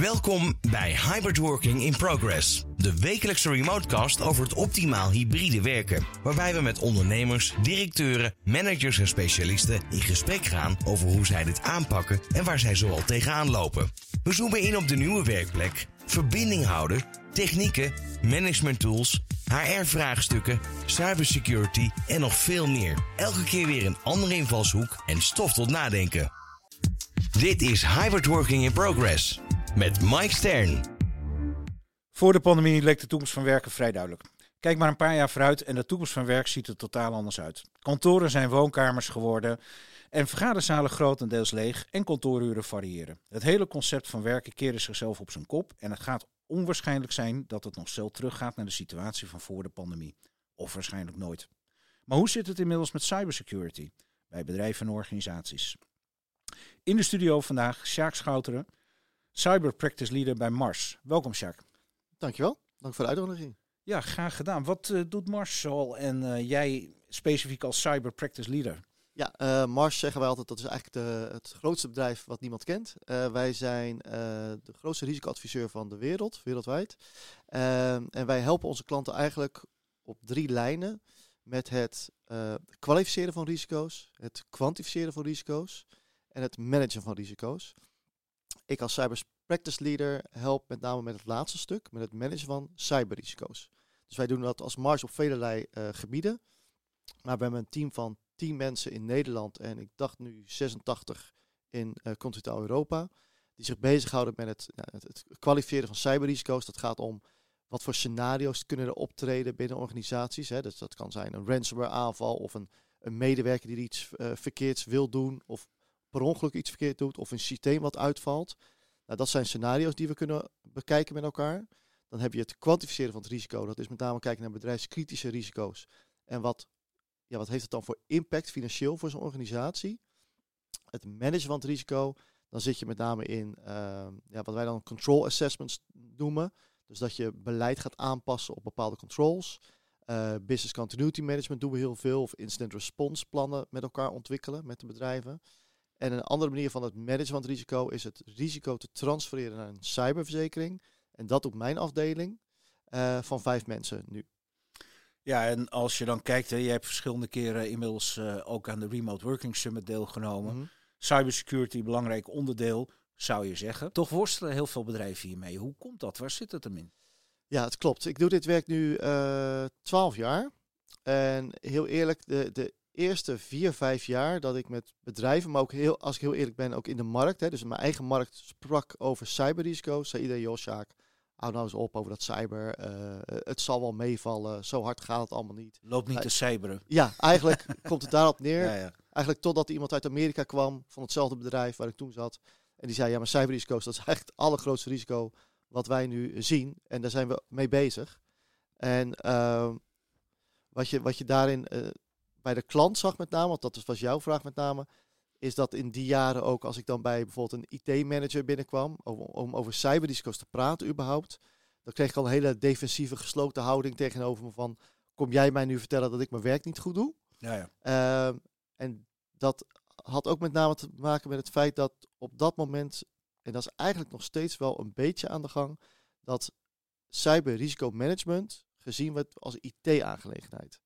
Welkom bij Hybrid Working in Progress, de wekelijkse remotecast over het optimaal hybride werken, waarbij we met ondernemers, directeuren, managers en specialisten in gesprek gaan over hoe zij dit aanpakken en waar zij zoal tegenaan lopen. We zoomen in op de nieuwe werkplek, verbinding houden, technieken, management tools, HR-vraagstukken, cybersecurity en nog veel meer. Elke keer weer een andere invalshoek en stof tot nadenken. Dit is Hybrid Working in Progress met Mike Stern. Voor de pandemie leek de toekomst van werken vrij duidelijk. Kijk maar een paar jaar vooruit en de toekomst van werk ziet er totaal anders uit. Kantoren zijn woonkamers geworden en vergaderzalen grotendeels leeg en kantooruren variëren. Het hele concept van werken keerde zichzelf op zijn kop en het gaat onwaarschijnlijk zijn dat het nog snel teruggaat naar de situatie van voor de pandemie. Of waarschijnlijk nooit. Maar hoe zit het inmiddels met cybersecurity bij bedrijven en organisaties? In de studio vandaag Sjaak Schouteren, Cyber Practice Leader bij Mars. Welkom Sjaak. Dankjewel. Dank voor de uitnodiging. Ja, graag gedaan. Wat uh, doet Mars al en uh, jij specifiek als Cyber Practice Leader? Ja, uh, Mars zeggen wij altijd, dat is eigenlijk de, het grootste bedrijf wat niemand kent. wij zijn de grootste risicoadviseur van de wereld, wereldwijd. en wij helpen onze klanten eigenlijk op drie lijnen met het kwalificeren van risico's, het kwantificeren van risico's en het managen van risico's. Ik als cyber practice leader help met name met het laatste stuk, met het managen van cyberrisico's. Dus wij doen dat als Mars op vele uh, gebieden. Maar we hebben een team van 10 mensen in Nederland en ik dacht nu 86 in uh, continentaal Europa. Die zich bezighouden met het, het, het kwalificeren van cyberrisico's. Dat gaat om wat voor scenario's kunnen er optreden binnen organisaties. Hè. Dus dat kan zijn een ransomware aanval of een, een medewerker die iets uh, verkeerds wil doen. Of per ongeluk iets verkeerd doet of een systeem wat uitvalt. Nou, dat zijn scenario's die we kunnen bekijken met elkaar. Dan heb je het kwantificeren van het risico. Dat is met name kijken naar bedrijfskritische risico's. En wat, ja, wat heeft het dan voor impact financieel voor zo'n organisatie? Het managen van het risico. Dan zit je met name in uh, ja, wat wij dan control assessments noemen. Dus dat je beleid gaat aanpassen op bepaalde controls. Uh, business continuity management doen we heel veel. Of incident response plannen met elkaar ontwikkelen met de bedrijven. En een andere manier van het managen van het risico is het risico te transfereren naar een cyberverzekering. En dat doet mijn afdeling uh, van vijf mensen nu. Ja, en als je dan kijkt, hè, je hebt verschillende keren inmiddels uh, ook aan de Remote Working Summit deelgenomen. Mm -hmm. Cybersecurity, belangrijk onderdeel, zou je zeggen. Toch worstelen heel veel bedrijven hiermee. Hoe komt dat? Waar zit het hem in? Ja, het klopt. Ik doe dit werk nu twaalf uh, jaar. En heel eerlijk, de, de eerste vier, vijf jaar dat ik met bedrijven, maar ook heel, als ik heel eerlijk ben, ook in de markt, hè, dus in mijn eigen markt, sprak over cyberrisico's, zei iedereen, joh Sjaak, hou nou eens op over dat cyber, uh, het zal wel meevallen, zo hard gaat het allemaal niet. Loop niet te cyberen. Ja, eigenlijk komt het daarop neer. Ja, ja. Eigenlijk totdat iemand uit Amerika kwam, van hetzelfde bedrijf waar ik toen zat, en die zei, ja maar cyberrisico's, dat is eigenlijk het allergrootste risico wat wij nu zien, en daar zijn we mee bezig. En uh, wat, je, wat je daarin uh, bij de klant zag met name, want dat was jouw vraag met name, is dat in die jaren ook als ik dan bij bijvoorbeeld een IT-manager binnenkwam, om, om over cyberrisico's te praten überhaupt, dan kreeg ik al een hele defensieve gesloten houding tegenover me van, kom jij mij nu vertellen dat ik mijn werk niet goed doe? Ja, ja. Uh, en dat had ook met name te maken met het feit dat op dat moment, en dat is eigenlijk nog steeds wel een beetje aan de gang, dat cyberrisicomanagement gezien werd als IT-aangelegenheid.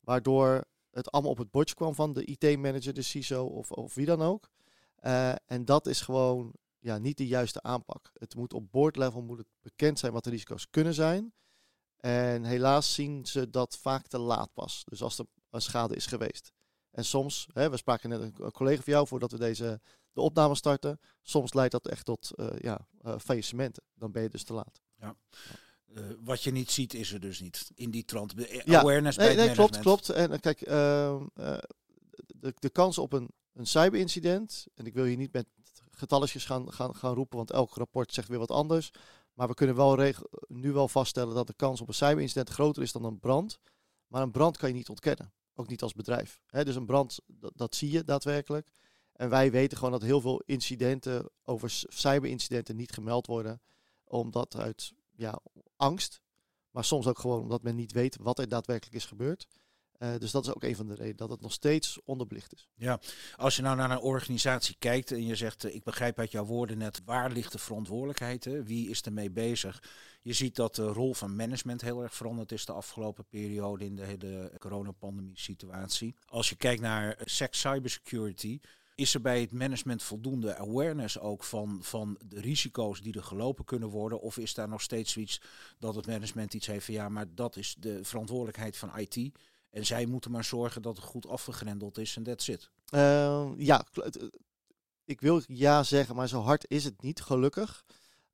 Waardoor het allemaal op het bordje kwam van de IT-manager, de CISO of, of wie dan ook. Uh, en dat is gewoon ja, niet de juiste aanpak. Het moet op boardlevel moet het bekend zijn wat de risico's kunnen zijn. En helaas zien ze dat vaak te laat pas. Dus als er een schade is geweest. En soms, hè, we spraken net een collega van jou voordat we deze de opname starten. Soms leidt dat echt tot uh, ja, uh, faillissementen. Dan ben je dus te laat. Ja. Uh, wat je niet ziet, is er dus niet in die trant. Ja, awareness nee, bij nee, klopt, klopt. En kijk, uh, uh, de, de kans op een, een cyberincident, en ik wil hier niet met getalletjes gaan, gaan, gaan roepen, want elk rapport zegt weer wat anders. Maar we kunnen wel nu wel vaststellen dat de kans op een cyberincident groter is dan een brand. Maar een brand kan je niet ontkennen. Ook niet als bedrijf. Dus een brand, dat, dat zie je daadwerkelijk. En wij weten gewoon dat heel veel incidenten over cyberincidenten niet gemeld worden. Omdat uit ja, angst. Maar soms ook gewoon omdat men niet weet wat er daadwerkelijk is gebeurd. Uh, dus dat is ook een van de redenen dat het nog steeds onderbelicht is. Ja, als je nou naar een organisatie kijkt en je zegt, uh, ik begrijp uit jouw woorden net, waar ligt de verantwoordelijkheid? Hè? Wie is ermee bezig? Je ziet dat de rol van management heel erg veranderd is de afgelopen periode in de hele coronapandemie situatie. Als je kijkt naar sex cybersecurity, is er bij het management voldoende awareness ook van, van de risico's die er gelopen kunnen worden? Of is daar nog steeds zoiets dat het management iets heeft van ja, maar dat is de verantwoordelijkheid van IT. En zij moeten maar zorgen dat het goed afgegrendeld is en that's it. Uh, ja, ik wil ja zeggen, maar zo hard is het niet, gelukkig.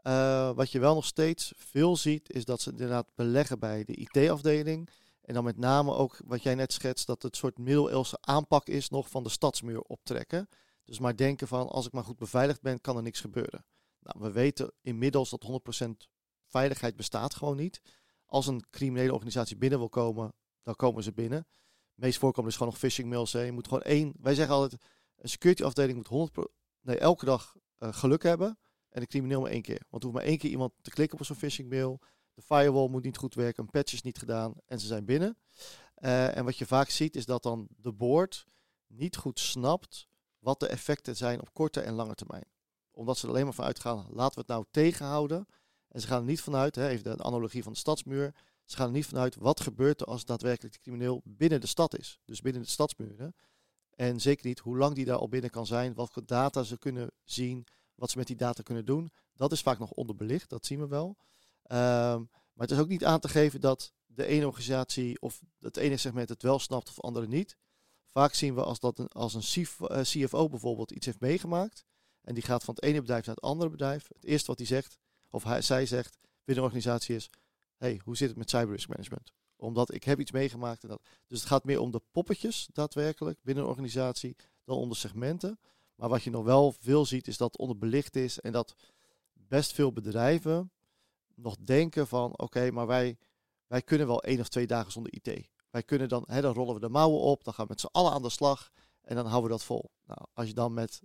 Uh, wat je wel nog steeds veel ziet, is dat ze inderdaad beleggen bij de IT-afdeling. En dan met name ook wat jij net schetst, dat het soort middeleeuwse aanpak is nog van de stadsmuur optrekken. Dus maar denken van, als ik maar goed beveiligd ben, kan er niks gebeuren. Nou, we weten inmiddels dat 100% veiligheid bestaat gewoon niet. Als een criminele organisatie binnen wil komen, dan komen ze binnen. Meest voorkomend is gewoon nog phishing mails. Je moet gewoon één, wij zeggen altijd, een security afdeling moet 100 nee, elke dag uh, geluk hebben. En de crimineel maar één keer. Want er hoeft maar één keer iemand te klikken op zo'n phishing mail. De firewall moet niet goed werken, een patch is niet gedaan en ze zijn binnen. Uh, en wat je vaak ziet is dat dan de board niet goed snapt wat de effecten zijn op korte en lange termijn. Omdat ze er alleen maar van uitgaan, laten we het nou tegenhouden. En ze gaan er niet vanuit, hè, even de analogie van de stadsmuur, ze gaan er niet vanuit wat gebeurt er als daadwerkelijk de crimineel binnen de stad is. Dus binnen de stadsmuren. En zeker niet hoe lang die daar al binnen kan zijn, wat voor data ze kunnen zien, wat ze met die data kunnen doen. Dat is vaak nog onderbelicht, dat zien we wel. Um, maar het is ook niet aan te geven dat de ene organisatie of het ene segment het wel snapt of andere niet. Vaak zien we als, dat een, als een CFO bijvoorbeeld iets heeft meegemaakt. En die gaat van het ene bedrijf naar het andere bedrijf. Het eerste wat hij zegt, of hij, zij zegt binnen de organisatie is... hey, hoe zit het met cyber risk management? Omdat ik heb iets meegemaakt. En dat. Dus het gaat meer om de poppetjes daadwerkelijk binnen een organisatie dan om de segmenten. Maar wat je nog wel veel ziet is dat het onderbelicht is en dat best veel bedrijven nog denken van oké, maar wij, wij kunnen wel één of twee dagen zonder IT. Wij kunnen dan, hè, dan rollen we de mouwen op, dan gaan we met z'n allen aan de slag en dan houden we dat vol. Nou, als je dan met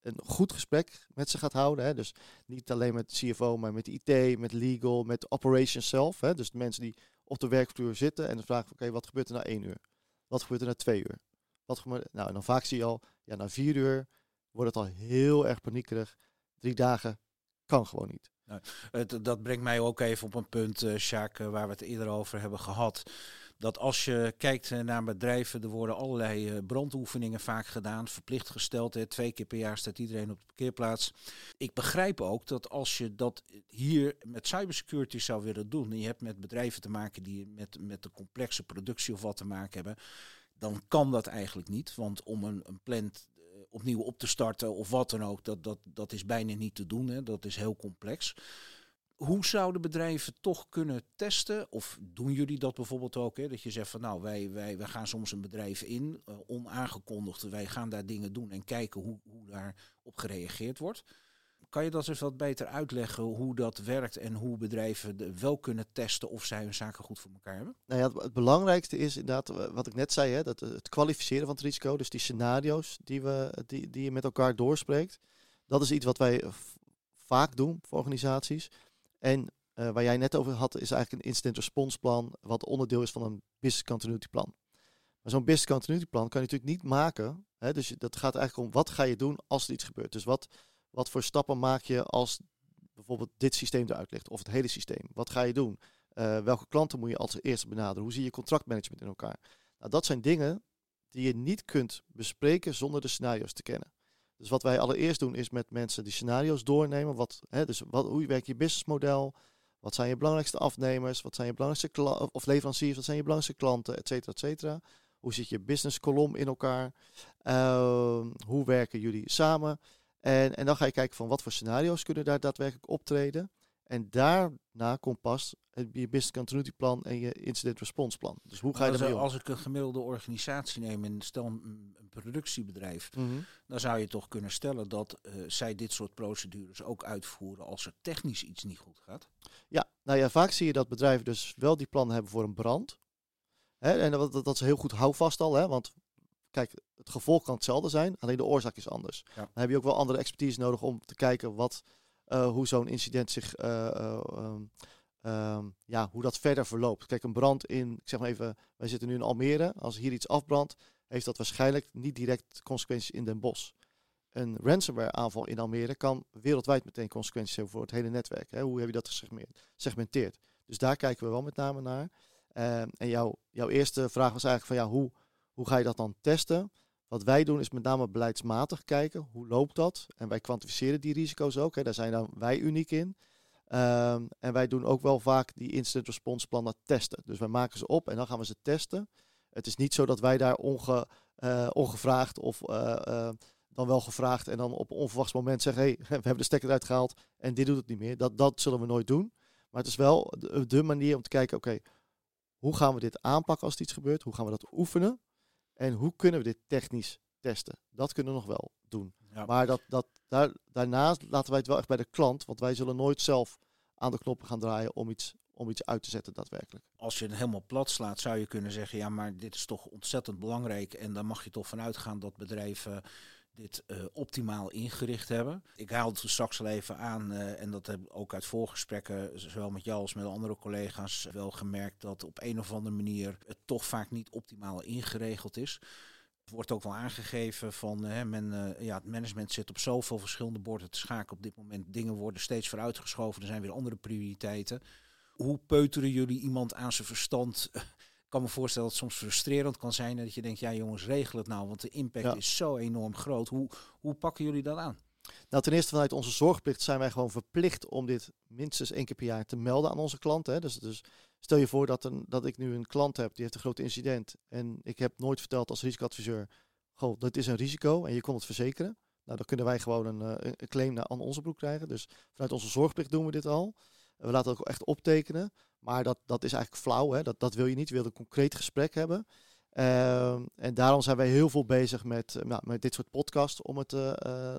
een goed gesprek met ze gaat houden, hè, dus niet alleen met CFO, maar met IT, met legal, met operations zelf, hè, dus de mensen die op de werkvloer zitten en dan vragen oké, wat gebeurt er na één uur? Wat gebeurt er na twee uur? Wat gebeurt, nou, en dan vaak zie je al, ja, na vier uur wordt het al heel erg paniekerig. Drie dagen kan gewoon niet. Nou, dat brengt mij ook even op een punt, uh, Sjaak, uh, waar we het eerder over hebben gehad. Dat als je kijkt eh, naar bedrijven, er worden allerlei brandoefeningen vaak gedaan, verplicht gesteld. Twee keer per jaar staat iedereen op de parkeerplaats. Ik begrijp ook dat als je dat hier met cybersecurity zou willen doen, en je hebt met bedrijven te maken die met, met de complexe productie of wat te maken hebben, dan kan dat eigenlijk niet. Want om een, een plant opnieuw op te starten of wat dan ook, dat, dat, dat is bijna niet te doen. Hè. Dat is heel complex. Hoe zouden bedrijven toch kunnen testen? Of doen jullie dat bijvoorbeeld ook? Hè? Dat je zegt van nou, wij, wij, wij gaan soms een bedrijf in, uh, onaangekondigd. Wij gaan daar dingen doen en kijken hoe, hoe daarop gereageerd wordt. Kan je dat eens wat beter uitleggen hoe dat werkt en hoe bedrijven wel kunnen testen of zij hun zaken goed voor elkaar hebben? Nou ja, het, belangrijkste is inderdaad wat ik net zei, hè, dat het kwalificeren van het risico, dus die scenario's die, we, die, die je met elkaar doorspreekt, dat is iets wat wij vaak doen voor organisaties. En uh, waar jij net over had, is eigenlijk een incident response plan, wat onderdeel is van een business continuity plan. Maar zo'n business continuity plan kan je natuurlijk niet maken. Hè, dus dat gaat eigenlijk om wat ga je doen als er iets gebeurt. Dus wat, wat voor stappen maak je als bijvoorbeeld dit systeem eruit ligt of het hele systeem? Wat ga je doen? Uh, welke klanten moet je als eerste benaderen? Hoe zie je contractmanagement in elkaar? Nou, dat zijn dingen die je niet kunt bespreken zonder de scenario's te kennen. Dus wat wij allereerst doen is met mensen die scenario's doornemen. Wat, hè, dus wat, hoe werkt je businessmodel? Wat zijn je belangrijkste afnemers? Wat zijn je belangrijkste of leveranciers? Wat zijn je belangrijkste klanten? Et cetera, et cetera. Hoe zit je business kolom in elkaar? Uh, hoe werken jullie samen? En, en dan ga je kijken van wat voor scenario's kunnen daar daadwerkelijk optreden. En daarna komt pas het, je business continuity plan en je incident response plan. Dus hoe ga je ermee om? Als ik een gemiddelde organisatie neem en stel een, een productiebedrijf, mm -hmm. dan zou je toch kunnen stellen dat uh, zij dit soort procedures ook uitvoeren als er technisch iets niet goed gaat. Ja, nou ja, vaak zie je dat bedrijven dus wel die plannen hebben voor een brand. Hè, en dat, dat, dat is heel goed houvast al, hè, want kijk, het gevolg kan hetzelfde zijn, alleen de oorzaak is anders. Ja. Dan heb je ook wel andere expertise nodig om te kijken wat, uh, hoe zo'n incident zich uh, uh, ehm, ja, hoe dat verder verloopt. Kijk, een brand in, ik zeg maar even, wij zitten nu in Almere. Als hier iets afbrandt, heeft dat waarschijnlijk niet direct consequenties in Den Bosch. Een ransomware aanval in Almere kan wereldwijd meteen consequenties hebben voor het hele netwerk. Hè? Hoe heb je dat gesegmenteerd? Dus daar kijken we wel met name naar. Ehm, en jouw, jouw eerste vraag was eigenlijk van ja, hoe, hoe ga je dat dan testen? Wat wij doen is met name beleidsmatig kijken. Hoe loopt dat? En wij kwantificeren die risico's ook. Hè. Daar zijn dan wij uniek in. Ehm, en wij doen ook wel vaak die incident response plannen testen. Dus wij maken ze op en dan gaan we ze testen. Het is niet zo dat wij daar uh, ongevraagd of uh, uh, dan wel gevraagd en dan op een onverwachts moment zeggen: hey, we hebben de stekker eruit gehaald en dit doet het niet meer. Dat, dat zullen we nooit doen. Maar het is wel de, manier om te kijken: oké, hoe gaan we dit aanpakken als er iets gebeurt? Hoe gaan we dat oefenen? En hoe kunnen we dit technisch testen? Dat kunnen we nog wel doen. Ja. Maar dat, dat, daar, daarnaast laten wij het wel echt bij de klant, want wij zullen nooit zelf aan de knoppen gaan draaien om iets, om iets uit te zetten daadwerkelijk. Als je het helemaal plat slaat, zou je kunnen zeggen, ja, maar dit is toch ontzettend belangrijk en dan mag je toch vanuit gaan dat bedrijven dit uh, optimaal ingericht hebben. Ik haalde het straks al even aan, uh, en dat heb ik ook uit voorgesprekken, zowel met jou als met andere collega's, wel gemerkt dat op een of andere manier het toch vaak niet optimaal ingeregeld is. Het wordt ook wel aangegeven van hè, men, uh, ja, het management zit op zoveel verschillende borden te schaken op dit moment. Dingen worden steeds vooruitgeschoven, er zijn weer andere prioriteiten. Hoe peuteren jullie iemand aan zijn verstand kan me voorstellen dat het soms frustrerend kan zijn dat je denkt, ja jongens, regel het nou, want de impact ja. is zo enorm groot. Hoe, hoe pakken jullie dat aan? Nou, ten eerste vanuit onze zorgplicht zijn wij gewoon verplicht om dit minstens één keer per jaar te melden aan onze klanten. Hè. Dus, dus stel je voor dat, een, dat ik nu een klant heb die heeft een groot incident en ik heb nooit verteld als risicoadviseur, goh, dat is een risico en je kon het verzekeren. Nou, dan kunnen wij gewoon een, een claim aan onze broek krijgen. Dus vanuit onze zorgplicht doen we dit al. We laten het ook echt optekenen. Maar dat, dat is eigenlijk flauw. Hè? Dat, dat wil je niet. Je wil een concreet gesprek hebben. Uh, en daarom zijn wij heel veel bezig met, nou, met dit soort podcasts om het uh,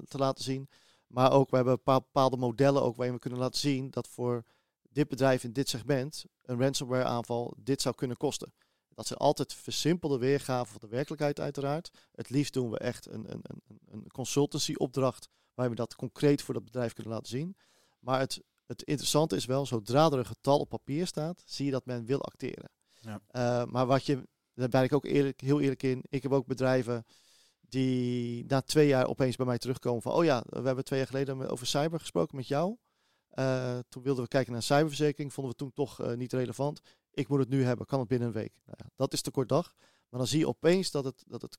te laten zien. Maar ook, we hebben bepaalde modellen ook waarin we kunnen laten zien dat voor dit bedrijf in dit segment een ransomware aanval dit zou kunnen kosten. Dat zijn altijd versimpelde weergaven van de werkelijkheid uiteraard. Het liefst doen we echt een, een, een, een consultancy opdracht waar we dat concreet voor dat bedrijf kunnen laten zien. Maar het het interessante is wel, zodra er een getal op papier staat, zie je dat men wil acteren. Ja. Uh, maar wat je, daar ben ik ook eerlijk, heel eerlijk in. Ik heb ook bedrijven die na twee jaar opeens bij mij terugkomen van, oh ja, we hebben twee jaar geleden over cyber gesproken met jou. Uh, toen wilden we kijken naar cyberverzekering, vonden we toen toch uh, niet relevant. Ik moet het nu hebben, kan het binnen een week. Nou ja, dat is te kort dag. Maar dan zie je opeens dat het, dat het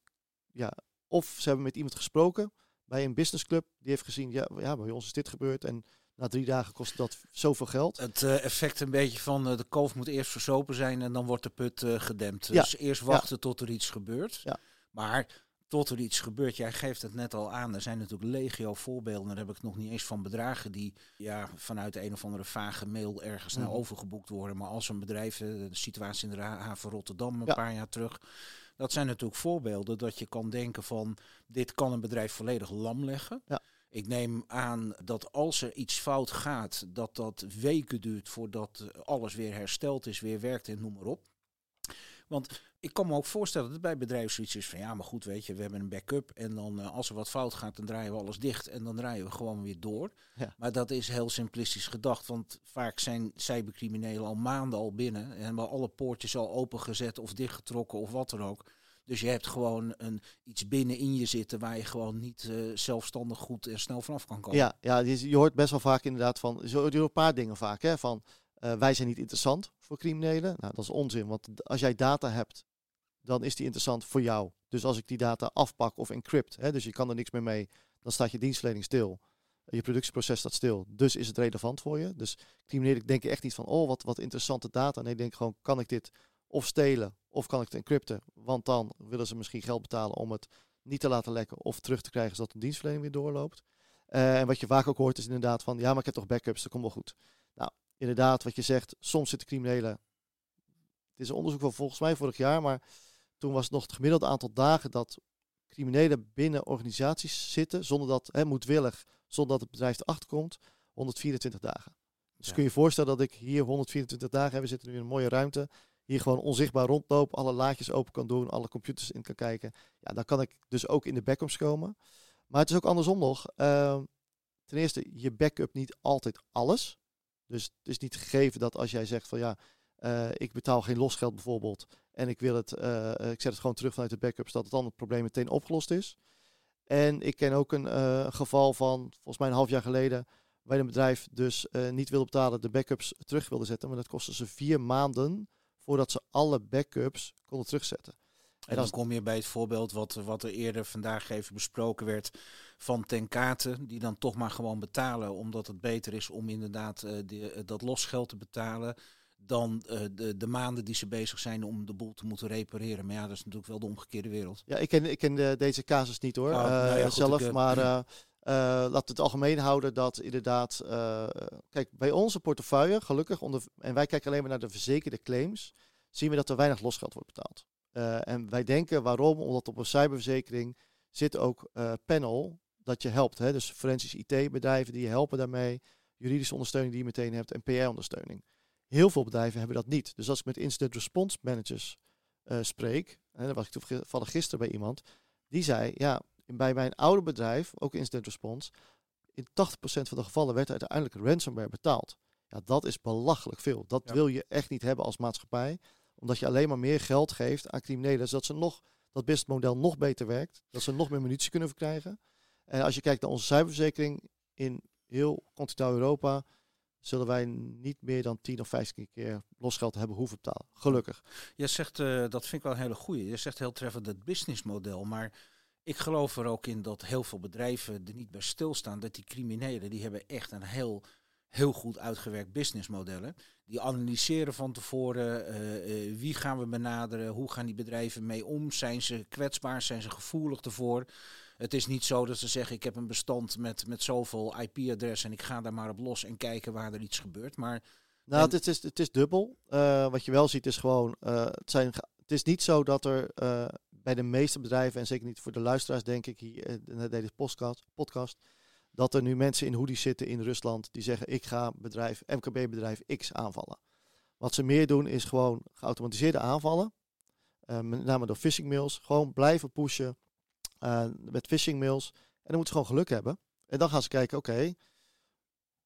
ja, of ze hebben met iemand gesproken bij een businessclub, die heeft gezien, ja, ja bij ons is dit gebeurd en na drie dagen kost dat zoveel geld. Het uh, effect een beetje van uh, de kolf moet eerst versopen zijn en dan wordt de put uh, gedempt. Ja. Dus eerst wachten ja. tot er iets gebeurt. Ja. Maar tot er iets gebeurt, jij geeft het net al aan, er zijn natuurlijk legio voorbeelden. Daar heb ik nog niet eens van bedragen die ja, vanuit een of andere vage mail ergens naar mm. overgeboekt worden. Maar als een bedrijf, de situatie in de haven Rotterdam een paar jaar terug. Dat zijn natuurlijk voorbeelden dat je kan denken van dit kan een bedrijf volledig lam leggen. Ja. Ik neem aan dat als er iets fout gaat, dat dat weken duurt voordat alles weer hersteld is, weer werkt en noem maar op. Want ik kan me ook voorstellen dat bij bedrijven zoiets is van ja, maar goed, weet je, we hebben een backup en dan uh, als er wat fout gaat, dan draaien we alles dicht en dan draaien we gewoon weer door. Ja. Maar dat is heel simplistisch gedacht, want vaak zijn cybercriminelen al maanden al binnen en hebben alle poortjes al opengezet of dichtgetrokken of wat dan ook. Dus je hebt gewoon een, iets binnenin je zitten waar je gewoon niet uh, zelfstandig goed en snel vanaf kan komen. Ja, ja je, hoort best wel vaak inderdaad van, je een paar dingen vaak, hè, van uh, wij zijn niet interessant voor criminelen. Nou, dat is onzin, want als jij data hebt, dan is die interessant voor jou. Dus als ik die data afpak of encrypt, hè, dus je kan er niks meer mee, dan staat je dienstverlening stil. Je productieproces staat stil, dus is het relevant voor je. Dus criminelen denken echt niet van, oh wat, wat interessante data. Nee, denk gewoon, kan ik dit of stelen of kan ik het encrypten? Want dan willen ze misschien geld betalen om het niet te laten lekken of terug te krijgen zodat de dienstverlening weer doorloopt. Uh, en wat je vaak ook hoort is inderdaad van ja, maar ik heb toch backups, dat komt wel goed. Nou, inderdaad, wat je zegt, soms zitten criminelen. Het is een onderzoek van volgens mij vorig jaar, maar toen was het nog het gemiddelde aantal dagen dat criminelen binnen organisaties zitten, zonder dat, hè, moedwillig, zonder dat het bedrijf erachter komt, 124 dagen. Dus ja. kun je je voorstellen dat ik hier 124 dagen heb, we zitten nu in een mooie ruimte, hier gewoon onzichtbaar rondloop, alle laadjes open kan doen, alle computers in kan kijken. Ja, dan kan ik dus ook in de backups komen. Maar het is ook andersom nog. Uh, ten eerste, je backup niet altijd alles. Dus het is niet gegeven dat als jij zegt van ja, uh, ik betaal geen losgeld bijvoorbeeld en ik wil het, uh, ik zet het gewoon terug vanuit de backups, dat het dan het probleem meteen opgelost is. En ik ken ook een geval van, volgens mij een half jaar geleden, waar een bedrijf dus niet wilde betalen, de backups terug wilde zetten. Maar dat kostte ze vier maanden voordat ze alle backups konden terugzetten. En dan kom je bij het voorbeeld wat, wat er eerder vandaag even besproken werd van Tenkate, die dan toch maar gewoon betalen, omdat het beter is om inderdaad uh, die, dat losgeld te betalen dan uh, de, de maanden die ze bezig zijn om de boel te moeten repareren. Maar ja, dat is natuurlijk wel de omgekeerde wereld. Ja, ik ken, ik ken de, deze casus niet hoor, oh, nou ja, goed, zelf, ik, maar... Uh, laten het algemeen houden dat inderdaad. Uh, kijk, bij onze portefeuille, gelukkig, onder, en wij kijken alleen maar naar de verzekerde claims, zien we dat er weinig losgeld wordt betaald. Uh, en wij denken waarom? Omdat op een cyberverzekering zit ook panel dat je helpt. Hè? Dus forensisch IT-bedrijven die je helpen daarmee, juridische ondersteuning die je meteen hebt en PR-ondersteuning. Heel veel bedrijven hebben dat niet. Dus als ik met incident response managers spreek, en daar was ik toevallig gisteren bij iemand, die zei, ja, bij mijn oude bedrijf, ook Incident Response, in 80% van de gevallen werd uiteindelijk ransomware betaald. Ja, dat is belachelijk veel. Dat wil je echt niet hebben als maatschappij. Omdat je alleen maar meer geld geeft aan criminelen, zodat ze nog, dat businessmodel nog beter werkt. Dat ze nog meer munitie kunnen verkrijgen. En als je kijkt naar onze cyberverzekering in heel continentaal Europa, zullen wij niet meer dan 10 of 15 keer losgeld hebben hoeven betalen. Gelukkig. Je zegt, uh, dat vind ik wel een hele goede. Je zegt heel treffend het businessmodel, maar ik geloof er ook in dat heel veel bedrijven er niet bij stilstaan. Dat die criminelen, die hebben echt een heel, heel goed uitgewerkt businessmodellen. Die analyseren van tevoren uh, uh, wie gaan we benaderen, hoe gaan die bedrijven mee om, zijn ze kwetsbaar, zijn ze gevoelig ervoor. Het is niet zo dat ze zeggen ik heb een bestand met, met zoveel IP-adressen en ik ga daar maar op los en kijken waar er iets gebeurt. Maar nou, het, is, het is dubbel. Uh, wat je wel ziet is gewoon, het, zijn, het is niet zo dat er bij de meeste bedrijven, en zeker niet voor de luisteraars, denk ik, hier eh, naar deze podcast, podcast, dat er nu mensen in hoodies zitten in Rusland die zeggen: Ik ga bedrijf, MKB-bedrijf X aanvallen. Wat ze meer doen is gewoon geautomatiseerde aanvallen, uh, met name door phishing mails, gewoon blijven pushen uh, met phishing mails. En dan moeten ze gewoon geluk hebben. En dan gaan ze kijken: Oké,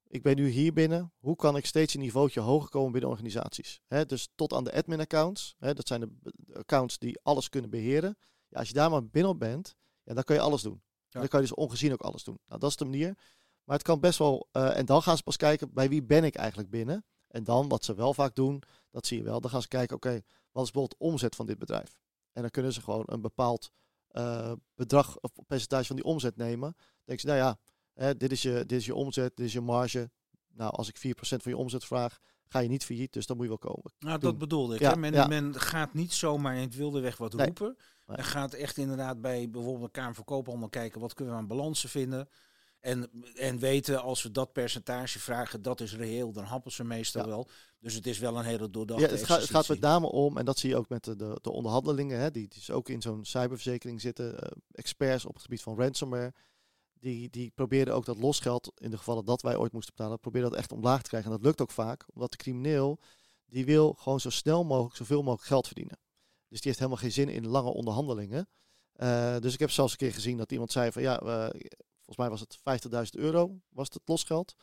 ik ben nu hier binnen. Hoe kan ik steeds een niveautje hoger komen binnen organisaties? dus tot aan de admin-accounts. dat zijn de accounts die alles kunnen beheren. Ja, als je daar maar binnen bent, ja, dan kun je alles doen. Dan kan je dus ongezien ook alles doen. Nou, dat is de manier. Maar het kan best wel. Uh, en dan gaan ze pas kijken bij wie ben ik eigenlijk binnen. En dan, wat ze wel vaak doen, dat zie je wel. Dan gaan ze kijken, oké, wat is bijvoorbeeld de omzet van dit bedrijf? En dan kunnen ze gewoon een bepaald uh, bedrag of percentage van die omzet nemen. Dan denken ze, nou ja, dit, is je, dit is je omzet, dit is je marge. Nou, als ik 4% van je omzet vraag, ga je niet failliet, dus dan moet je wel komen. Nou, dat bedoelde ik. Ja, Men, men, gaat niet zomaar in het wilde weg wat roepen. Nee. En gaat echt inderdaad bij bijvoorbeeld Kamer van Koophandel kijken, wat kunnen we aan balansen vinden. En, en weten, als we dat percentage vragen, dat is reëel, dan happen ze meestal wel. Dus het is wel een hele doordachte ja, het, gaat, het gaat met name om, en dat zie je ook met de, de, de onderhandelingen, hè, die, die dus ook in zo'n cyberverzekering zitten, uh, experts op het gebied van ransomware die, die ook dat losgeld, in de gevallen dat wij ooit moesten betalen, probeerden dat echt omlaag te krijgen. En dat lukt ook vaak, omdat de crimineel, die wil gewoon zo snel mogelijk, zoveel mogelijk geld verdienen. Dus die heeft helemaal geen zin in lange onderhandelingen. Uh, dus ik heb zelfs een keer gezien dat iemand zei van ja, uh, volgens mij was het 50.000 euro, was het losgeld.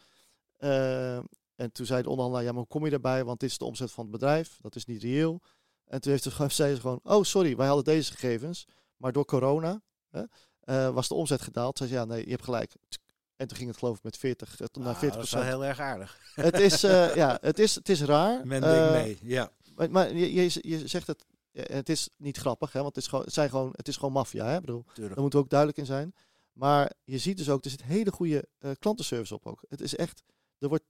Uh, en toen zei de onderhandelaar, ja maar kom je daarbij, want dit is de omzet van het bedrijf, dat is niet reëel. En toen heeft de, zei ze gewoon, oh sorry, wij hadden deze gegevens, maar door corona... uh, was de omzet gedaald. Zei ze, ja, nee, je hebt gelijk. En toen ging het geloof ik met 40 uh, eh, naar 40 ah, Dat is wel heel erg aardig. Het is, uh, ja, het is, het is raar. Men denkt mee, ja. Maar, maar je, je, zegt het, het is niet grappig, hè, want het is gewoon, het zijn gewoon, het is gewoon maffia. Hè, bedoel, daar moeten we ook duidelijk in zijn. Maar je ziet dus ook, er zit hele goede uh, klantenservice op ook. Het is echt, er wordt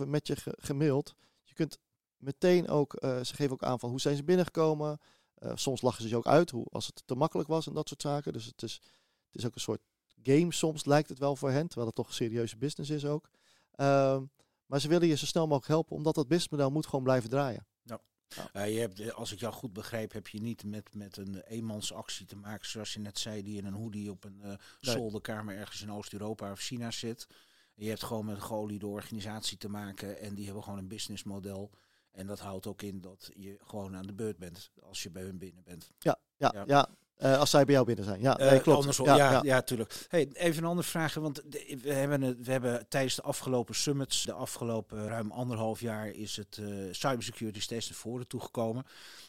24/7 met je ge gemaild. Je kunt meteen ook, uh, ze geven ook aan van hoe zijn ze binnengekomen. Uh, soms lachen ze je ook uit hoe, als het te makkelijk was en dat soort zaken. Dus het is, is ook een soort game soms, lijkt het wel voor hen, terwijl het toch een serieuze business is ook. Uh, maar ze willen je zo snel mogelijk helpen, omdat dat businessmodel moet gewoon blijven draaien. Ja. ja. Uh, je hebt, als ik jou goed begrijp, heb je niet met, met een eenmansactie te maken, zoals je net zei, die in een hoodie op een uh, zolderkamer ergens in Oost-Europa of China zit. Je hebt gewoon met een geoliede organisatie te maken en die hebben gewoon een businessmodel. En dat houdt ook in dat je gewoon aan de beurt bent als je bij hun binnen bent. Ja, ja, ja. ja Uh, als zij bij jou binnen zijn. Ja, uh, nee, klopt. Andersom, ja, ja, ja. tuurlijk. Hey, even een andere vraag. Want we hebben, we hebben tijdens de afgelopen summits, de afgelopen ruim anderhalf jaar, is het uh, cybersecurity steeds naar voren toegekomen.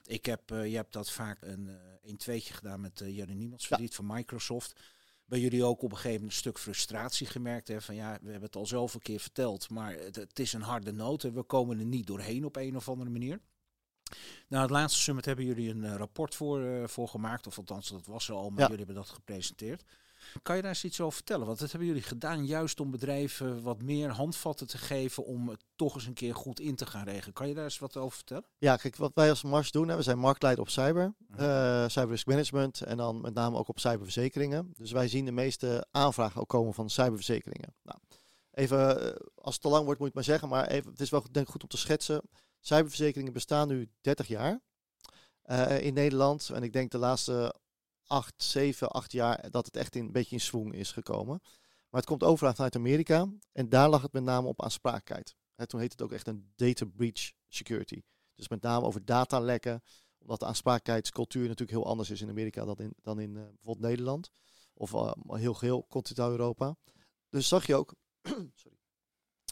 Ik heb, je hebt dat vaak een, een tweetje gedaan met uh, Janne Niemandsverdriet van Microsoft. Bij jullie ook op een gegeven moment een stuk frustratie gemerkt. Hè, van ja, we hebben het al zoveel keer verteld, maar het, het is een harde noot en we komen er niet doorheen op een of andere manier. Nou, het laatste summit hebben jullie een uh, rapport voor, uh, voor gemaakt. Of althans, dat was er al, maar ja. jullie hebben dat gepresenteerd. Kan je daar eens iets over vertellen? Want dat hebben jullie gedaan juist om bedrijven wat meer handvatten te geven om het toch eens een keer goed in te gaan regelen. Kan je daar eens wat over vertellen? Ja, kijk, wat wij als Mars doen, hè, we zijn marktleider op cyber, uh, cyber risk management en dan met name ook op cyberverzekeringen. Dus wij zien de meeste aanvragen ook komen van cyberverzekeringen. Nou, even, als het te lang wordt moet het maar zeggen, maar even, het is wel denk ik goed om te schetsen. Cyberverzekeringen bestaan nu 30 jaar uh, in Nederland. En ik denk de laatste 8, 7, 8 jaar dat het echt een beetje in swing is gekomen. Maar het komt overal vanuit Amerika. En daar lag het met name op aansprakelijkheid. Hè, toen heette het ook echt een data breach security. Dus met name over datalekken. Omdat de aansprakelijkheidscultuur natuurlijk heel anders is in Amerika dan in, dan in uh, bijvoorbeeld Nederland. Of uh, heel geheel continentaal Europa. Dus zag je ook sorry,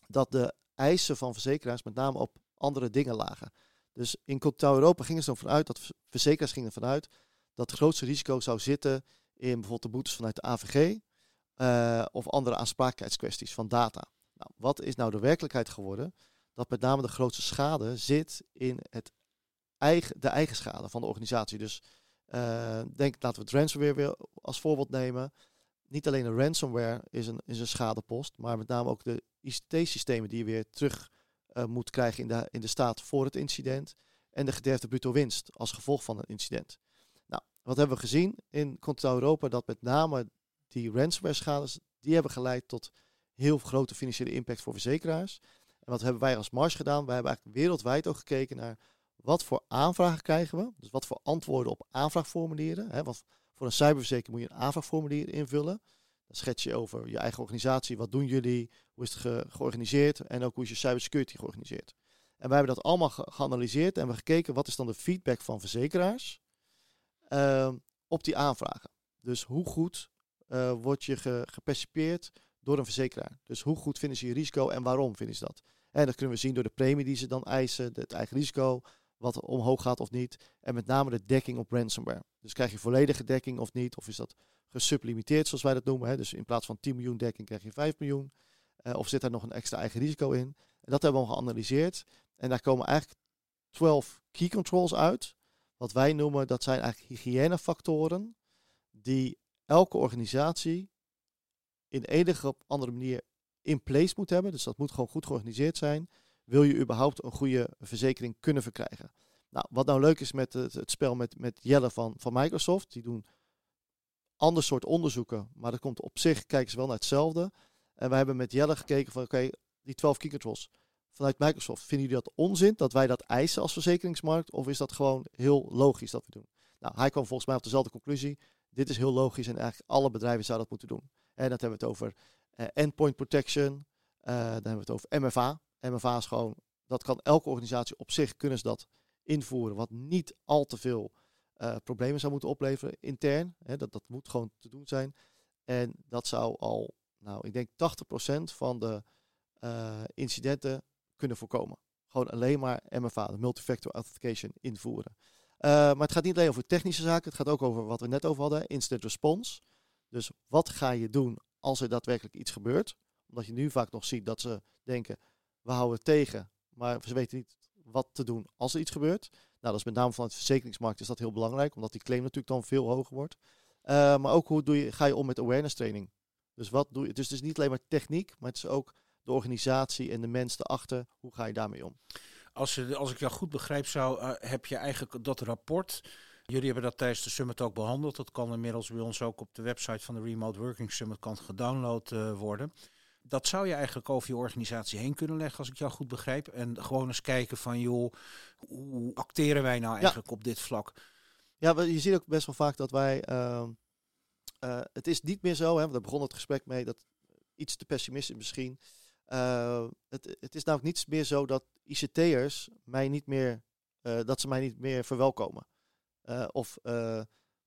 dat de eisen van verzekeraars met name op andere dingen lagen. Dus in continentaal Europa gingen ze ervan uit, dat verzekeraars gingen ervan uit, dat het grootste risico zou zitten in bijvoorbeeld de boetes vanuit de AVG uh, of andere aansprakelijkheidskwesties van data. Nou, wat is nou de werkelijkheid geworden? Dat met name de grootste schade zit in het eigen, de eigen schade van de organisatie. Dus uh, denk, laten we het ransomware weer als voorbeeld nemen. Niet alleen de ransomware is een, is een schadepost, maar met name ook de ICT-systemen die weer terug moet krijgen in de, in de staat voor het incident. En de gederfde bruto winst als gevolg van een incident. Nou, wat hebben we gezien in continentaal Europa? Dat met name die ransomware schades, die hebben geleid tot heel grote financiële impact voor verzekeraars. En wat hebben wij als Mars gedaan? Wij hebben eigenlijk wereldwijd ook gekeken naar wat voor aanvragen krijgen we. Dus wat voor antwoorden op aanvraagformulieren. Hè, wat voor een cyberverzekering moet je een aanvraagformulier invullen. Dan schets je over je eigen organisatie. Wat doen jullie? Hoe is het ge georganiseerd? En ook hoe is je cybersecurity georganiseerd? En wij hebben dat allemaal ge geanalyseerd en we gekeken wat is dan de feedback van verzekeraars uh, op die aanvragen. Dus hoe goed uh, word je ge door een verzekeraar? Dus hoe goed vinden ze je risico en waarom vinden ze dat? En dat kunnen we zien door de premie die ze dan eisen, het eigen risico, wat omhoog gaat of niet. En met name de dekking op ransomware. Dus krijg je volledige dekking of niet? Of is dat gesublimiteerd, zoals wij dat noemen? Hè? Dus in plaats van 10 miljoen dekking krijg je 5 miljoen. Uh, of zit daar nog een extra eigen risico in? En dat hebben we geanalyseerd. En daar komen eigenlijk 12 key controls uit. Wat wij noemen, dat zijn eigenlijk hygiënefactoren die elke organisatie in enige of andere manier in place moet hebben. Dus dat moet gewoon goed georganiseerd zijn. Wil je überhaupt een goede verzekering kunnen verkrijgen? Nou, wat nou leuk is met het, het spel met, met Jelle van, van Microsoft. Die doen ander soort onderzoeken, maar dat komt op zich, kijken wel naar hetzelfde. En wij hebben met Jelle gekeken van oké, die 12 key controls vanuit Microsoft, vinden jullie dat onzin dat wij dat eisen als verzekeringsmarkt? Of is dat gewoon heel logisch dat we doen? Nou, hij kwam volgens mij op dezelfde conclusie. Dit is heel logisch en eigenlijk alle bedrijven zouden dat moeten doen. En dat hebben we het over endpoint protection. Dan hebben we het over MFA. MFA is gewoon, dat kan elke organisatie op zich kunnen ze dat invoeren. Wat niet al te veel uh, problemen zou moeten opleveren intern. Hè, dat, dat moet gewoon te doen zijn. En dat zou al, nou, ik denk 80% van de uh, incidenten kunnen voorkomen. Gewoon alleen maar MFA, de multifactor authentication, invoeren. Uh, maar het gaat niet alleen over technische zaken, het gaat ook over wat we net over hadden, instant response. Dus wat ga je doen als er daadwerkelijk iets gebeurt? Omdat je nu vaak nog ziet dat ze denken, we houden het tegen, maar ze weten niet wat te doen als er iets gebeurt. Nou, dat is met name vanuit de verzekeringsmarkt is dat heel belangrijk, omdat die claim natuurlijk dan veel hoger wordt. Uh, maar ook hoe doe je, ga je om met awareness training? Dus wat doe je? Dus het is niet alleen maar techniek, maar het is ook de organisatie en de mensen erachter. Hoe ga je daarmee om? Als, je, als ik jou goed begrijp, zou, uh, heb je eigenlijk dat rapport. Jullie hebben dat tijdens de summit ook behandeld. Dat kan inmiddels bij ons ook op de website van de Remote Working Summit kan gedownload uh, worden. Dat zou je eigenlijk over je organisatie heen kunnen leggen, als ik jou goed begrijp. En gewoon eens kijken van, joh, hoe acteren wij nou eigenlijk ja. op dit vlak? Ja, je ziet ook best wel vaak dat wij... Uh, uh, het is niet meer zo, hè, daar begon het gesprek mee, dat iets te pessimistisch misschien. Uh, het, het, is namelijk niet meer zo dat ICT'ers mij niet meer, uh, dat ze mij niet meer verwelkomen. Of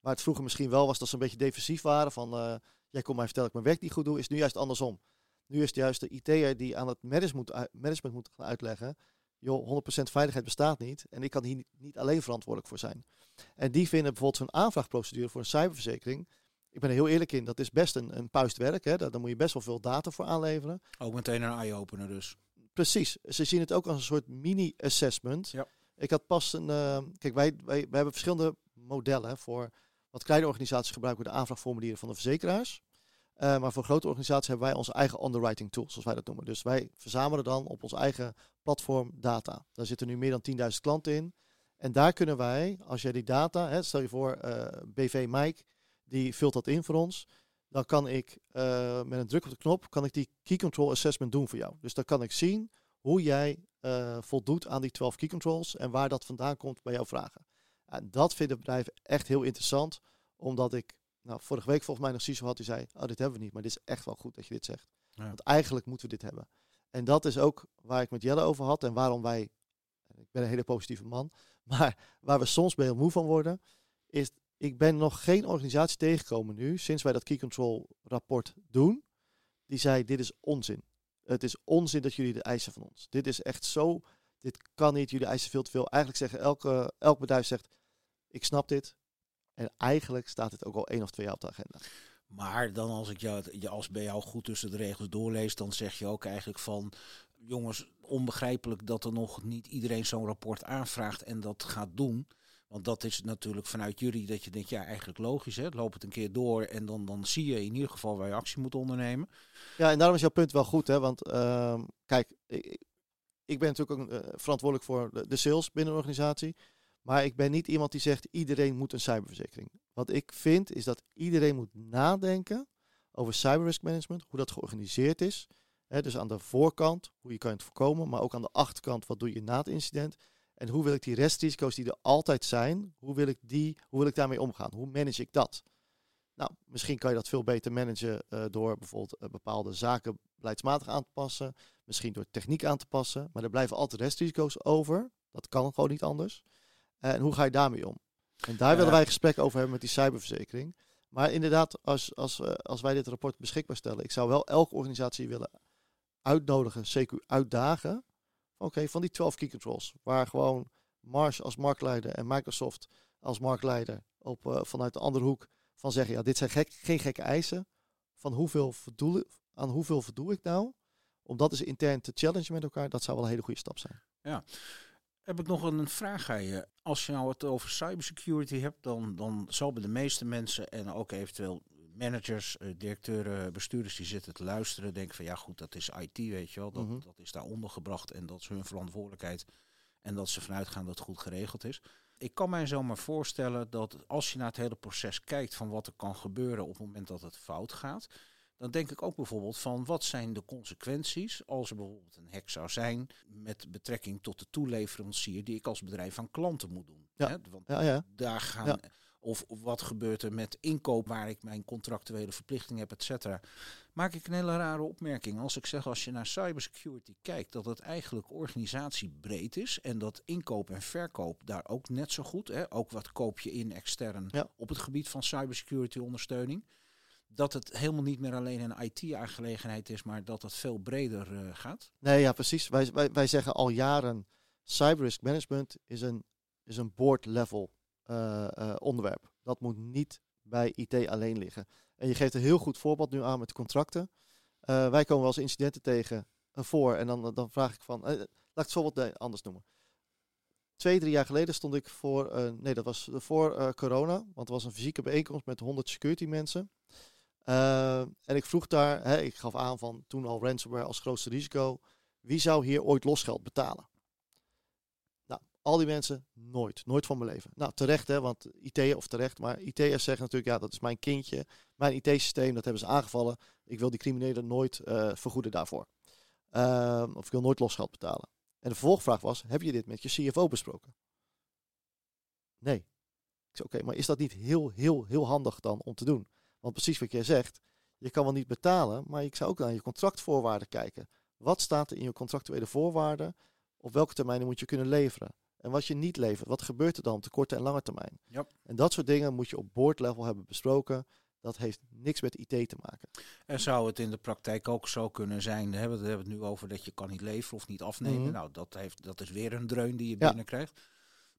Waar het vroeger misschien wel was dat ze een beetje defensief waren. Van eh, jij komt mij vertellen dat ik mijn werk niet goed doe. Is nu juist andersom. Nu is het juist de IT'er die aan het management moet, gaan uitleggen. Joh, 100% veiligheid bestaat niet. En ik kan hier niet alleen verantwoordelijk voor zijn. En die vinden bijvoorbeeld zo'n aanvraagprocedure voor een cyberverzekering. Ik ben er heel eerlijk in, dat is best een, een puist werk. Hè. Daar, daar moet je best wel veel data voor aanleveren. Ook meteen een eye-opener dus. Precies. Ze zien het ook als een soort mini-assessment. Ja. Ik had pas een. Uh, kijk, wij, wij, wij hebben verschillende modellen. Voor wat kleine organisaties gebruiken we de aanvraagformulieren van de verzekeraars. Uh, maar voor grote organisaties hebben wij onze eigen underwriting tools, zoals wij dat noemen. Dus wij verzamelen dan op ons eigen platform data. Daar zitten nu meer dan 10.000 klanten in. En daar kunnen wij, als jij die data, hè, stel je voor, eh, BV Mike, die vult dat in voor ons. Dan kan ik uh, met een druk op de knop, kan ik die key control assessment doen voor jou. Dus dan kan ik zien hoe jij voldoet aan die 12 key controls en waar dat vandaan komt bij jouw vragen. En dat vinden bedrijven echt heel interessant, omdat ik, nou, vorige week volgens mij nog CISO had, die zei, oh, dit hebben we niet, maar dit is echt wel goed dat je dit zegt. Want eigenlijk moeten we dit hebben. En dat is ook waar ik met Jelle over had en waarom wij, ik ben een hele positieve man, maar waar we soms heel moe van worden, is ik ben nog geen organisatie tegengekomen nu, sinds wij dat Key Control rapport doen, die zei dit is onzin. Het is onzin dat jullie de eisen van ons. Dit is echt zo, dit kan niet, jullie eisen veel te veel. Eigenlijk zeggen elke, elk bedrijf zegt, ik snap dit. En eigenlijk staat het ook al één of twee jaar op de agenda. Maar dan als ik jou, als bij jou goed tussen de regels doorlees, dan zeg je ook eigenlijk van, jongens, onbegrijpelijk dat er nog niet iedereen zo'n rapport aanvraagt en dat gaat doen. Want dat is natuurlijk vanuit jullie dat je denkt, ja, eigenlijk logisch. Hè? Loop het een keer door en dan, dan zie je in ieder geval waar je actie moet ondernemen. Ja, en daarom is jouw punt wel goed. Hè? Want uh, kijk, ik, ik, ben natuurlijk ook uh, verantwoordelijk voor de, de, sales binnen een organisatie. Maar ik ben niet iemand die zegt, iedereen moet een cyberverzekering. Wat ik vind, is dat iedereen moet nadenken over cyberrisk management, hoe dat georganiseerd is. Dus aan de voorkant, hoe je kan het voorkomen, maar ook aan de achterkant, wat doe je na het incident. En hoe wil ik die restrisico's die er altijd zijn, hoe wil ik, die, hoe wil ik daarmee omgaan? Hoe manage ik dat? Nou, misschien kan je dat veel beter managen uh, door bijvoorbeeld uh, bepaalde zaken beleidsmatig aan te passen. Misschien door techniek aan te passen. Maar er blijven altijd restrisico's over. Dat kan gewoon niet anders. En hoe ga je daarmee om? En daar willen wij gesprek over hebben met die cyberverzekering. Maar inderdaad, als, als, als wij dit rapport beschikbaar stellen, ik zou wel elke organisatie willen uitnodigen, zeker uitdagen, Oké, van die 12 key controls, waar gewoon Mars als marktleider en Microsoft als marktleider op, uh, vanuit de andere hoek van zeggen, ja, dit zijn gek, geen gekke eisen. Van hoeveel verdoel, aan hoeveel verdoe ik nou? Om dat eens intern te challengen met elkaar, dat zou wel een hele goede stap zijn. Ja. Heb ik nog een vraag aan je. Als je nou het over cybersecurity hebt, dan, dan zal bij de meeste mensen en ook eventueel managers, uh, directeuren, bestuurders die zitten te luisteren, denken van ja goed, dat is IT, weet je wel, dat, mhm. dat is daar ondergebracht en dat is hun verantwoordelijkheid en dat ze vanuit gaan dat het goed geregeld is. Ik kan mij zomaar voorstellen dat als je naar het hele proces kijkt van wat er kan gebeuren op het moment dat het fout gaat, dan denk ik ook bijvoorbeeld van wat zijn de consequenties als er bijvoorbeeld een hack zou zijn met betrekking tot de toeleverancier die ik als bedrijf aan klanten moet doen. Ja. Hè? Want ja, ja. daar gaan of wat gebeurt er met inkoop waar ik mijn contractuele verplichting heb, et cetera. Maak ik een hele rare opmerking. Als ik zeg, als je naar cybersecurity kijkt, dat het eigenlijk organisatiebreed is. En dat inkoop en verkoop daar ook net zo goed. Hè, ook wat koop je in extern op het gebied van cybersecurity ondersteuning. Dat het helemaal niet meer alleen een IT-aangelegenheid is, maar dat het veel breder uh, gaat. Nee, ja, precies. Wij, wij, wij zeggen al jaren, cyberrisk management is een, is een board level uh, uh, onderwerp. Dat moet niet bij IT alleen liggen. En je geeft een heel goed voorbeeld nu aan met contracten. Wij komen wel eens incidenten tegen voor en dan, dan vraag ik van, laat ik het bijvoorbeeld anders noemen. Twee, drie jaar geleden stond ik voor, nee dat was voor corona, want het was een fysieke bijeenkomst met 100 security mensen. En ik vroeg daar, hè, ik gaf aan van toen al ransomware als grootste risico, wie zou hier ooit losgeld betalen? Al die mensen, nooit. Nooit van mijn leven. Nou, terecht hè, want IT, of terecht, maar IT'ers zeggen natuurlijk, ja, dat is mijn kindje. Mijn IT-systeem, dat hebben ze aangevallen. Ik wil die criminelen nooit uh, vergoeden daarvoor. Uh, of ik wil nooit losgeld betalen. En de vervolgvraag was, heb je dit met je CFO besproken? Nee. Ik zei, oké, maar is dat niet heel, heel, heel handig dan om te doen? Want precies wat jij zegt, je kan wel niet betalen, maar ik zou ook naar je contractvoorwaarden kijken. Wat staat er in je contractuele voorwaarden? Op welke termijnen moet je kunnen leveren? en wat je niet levert. Wat gebeurt er dan op de korte en lange termijn? Ja. En dat soort dingen moet je op boardlevel hebben besproken. Dat heeft niks met IT te maken. En zou het in de praktijk ook zo kunnen zijn, hè, we hebben het nu over dat je kan niet leveren of niet afnemen. Mhm. Nou, dat, heeft, dat is weer een dreun die je Ja.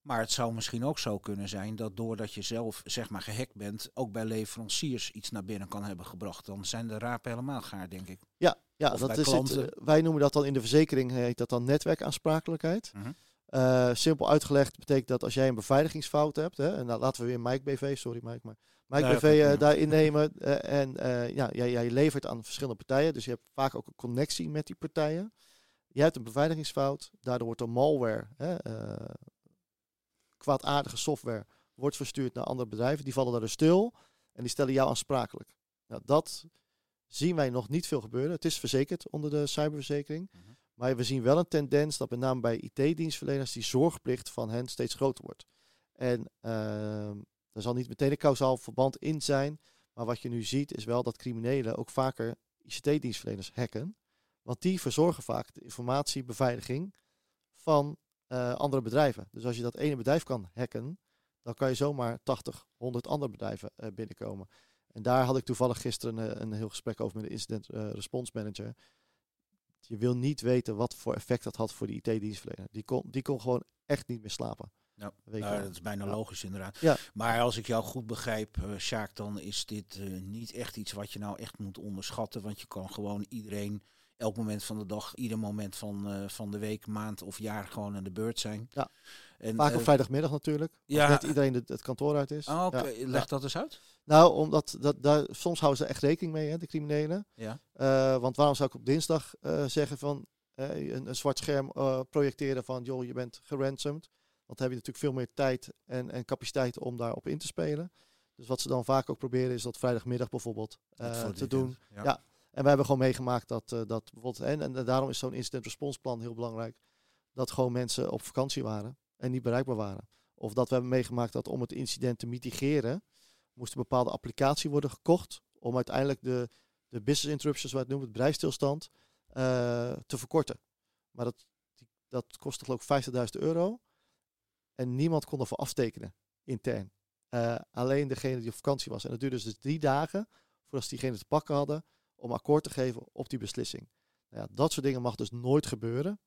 Maar het zou misschien ook zo kunnen zijn dat doordat je zelf zeg maar gehackt bent, ook bij leveranciers iets naar binnen kan hebben gebracht. Dan zijn de rapen helemaal gaar, denk ik. Ja, ja Of dat is het. klanten. eh, Wij noemen dat dan in de verzekering heet dat dan netwerkaansprakelijkheid. Mhm. Eh, simpel uitgelegd betekent dat als jij een beveiligingsfout hebt, hè, en nou, laten we weer Mike BV, sorry Mike, maar Mike Ja, BV dat eh, daarin nemen. en ja, jij, jij levert aan verschillende partijen, dus je hebt vaak ook een connectie met die partijen. Je hebt een beveiligingsfout, daardoor wordt er malware, hè, kwaadaardige software, wordt verstuurd naar andere bedrijven. Die vallen daar dus stil en die stellen jou aansprakelijk. Nou, dat zien wij nog niet veel gebeuren. Het is verzekerd onder de cyberverzekering. Mhm. Maar we zien wel een tendens dat met name bij IT-dienstverleners die zorgplicht van hen steeds groter wordt. En ehm er zal niet meteen een kausaal verband in zijn. Maar wat je nu ziet is wel dat criminelen ook vaker ICT-dienstverleners hacken. Want die verzorgen vaak de informatiebeveiliging van eh, andere bedrijven. Dus als je dat ene bedrijf kan hacken, dan kan je zomaar 80, 100 andere bedrijven eh, binnenkomen. En daar had ik toevallig gisteren een, een heel gesprek over met de incident eh, response manager. Je wil niet weten wat voor effect dat had voor de IT-dienstverlener. Die kon, die kon gewoon echt niet meer slapen. Ja, nou, dat is bijna Ja. logisch inderdaad. Ja. Maar als ik jou goed begrijp, eh Sjaak, dan is dit eh, niet echt iets wat je nou echt moet onderschatten. Want je kan gewoon iedereen, elk moment van de dag, ieder moment van, eh, van de week, maand of jaar gewoon aan de beurt zijn. Ja. En, Vaak eh, op vrijdagmiddag natuurlijk. Ja. net iedereen het, het kantoor uit is. Oh, Oké, Ja. leg dat eens uit. Nou, omdat dat, daar, soms houden ze echt rekening mee, hè, de criminelen. Ja. Eh, want waarom zou ik op dinsdag eh, zeggen van eh, een, een zwart scherm eh, projecteren van joh, je bent geransomd. Want dan heb je natuurlijk veel meer tijd en, en capaciteit om daarop in te spelen. Dus wat ze dan vaak ook proberen is dat vrijdagmiddag bijvoorbeeld eh, Dat voor het te doen. Ja. Ja. En we hebben gewoon meegemaakt dat, eh, dat bijvoorbeeld, en, en daarom is zo'n incident response plan heel belangrijk, dat gewoon mensen op vakantie waren en niet bereikbaar waren. Of dat we hebben meegemaakt dat om het incident te mitigeren, moest een bepaalde applicatie worden gekocht om uiteindelijk de, de business interruptions, wat het noemen, het bedrijfsstilstand, eh, te verkorten. Maar dat, dat kostte geloof ik 50.000 euro. En niemand kon ervoor aftekenen, intern. Eh, alleen degene die op vakantie was. En dat duurde dus drie dagen voordat ze diegene te pakken hadden om akkoord te geven op die beslissing. Nou ja, dat soort dingen mag dus nooit gebeuren.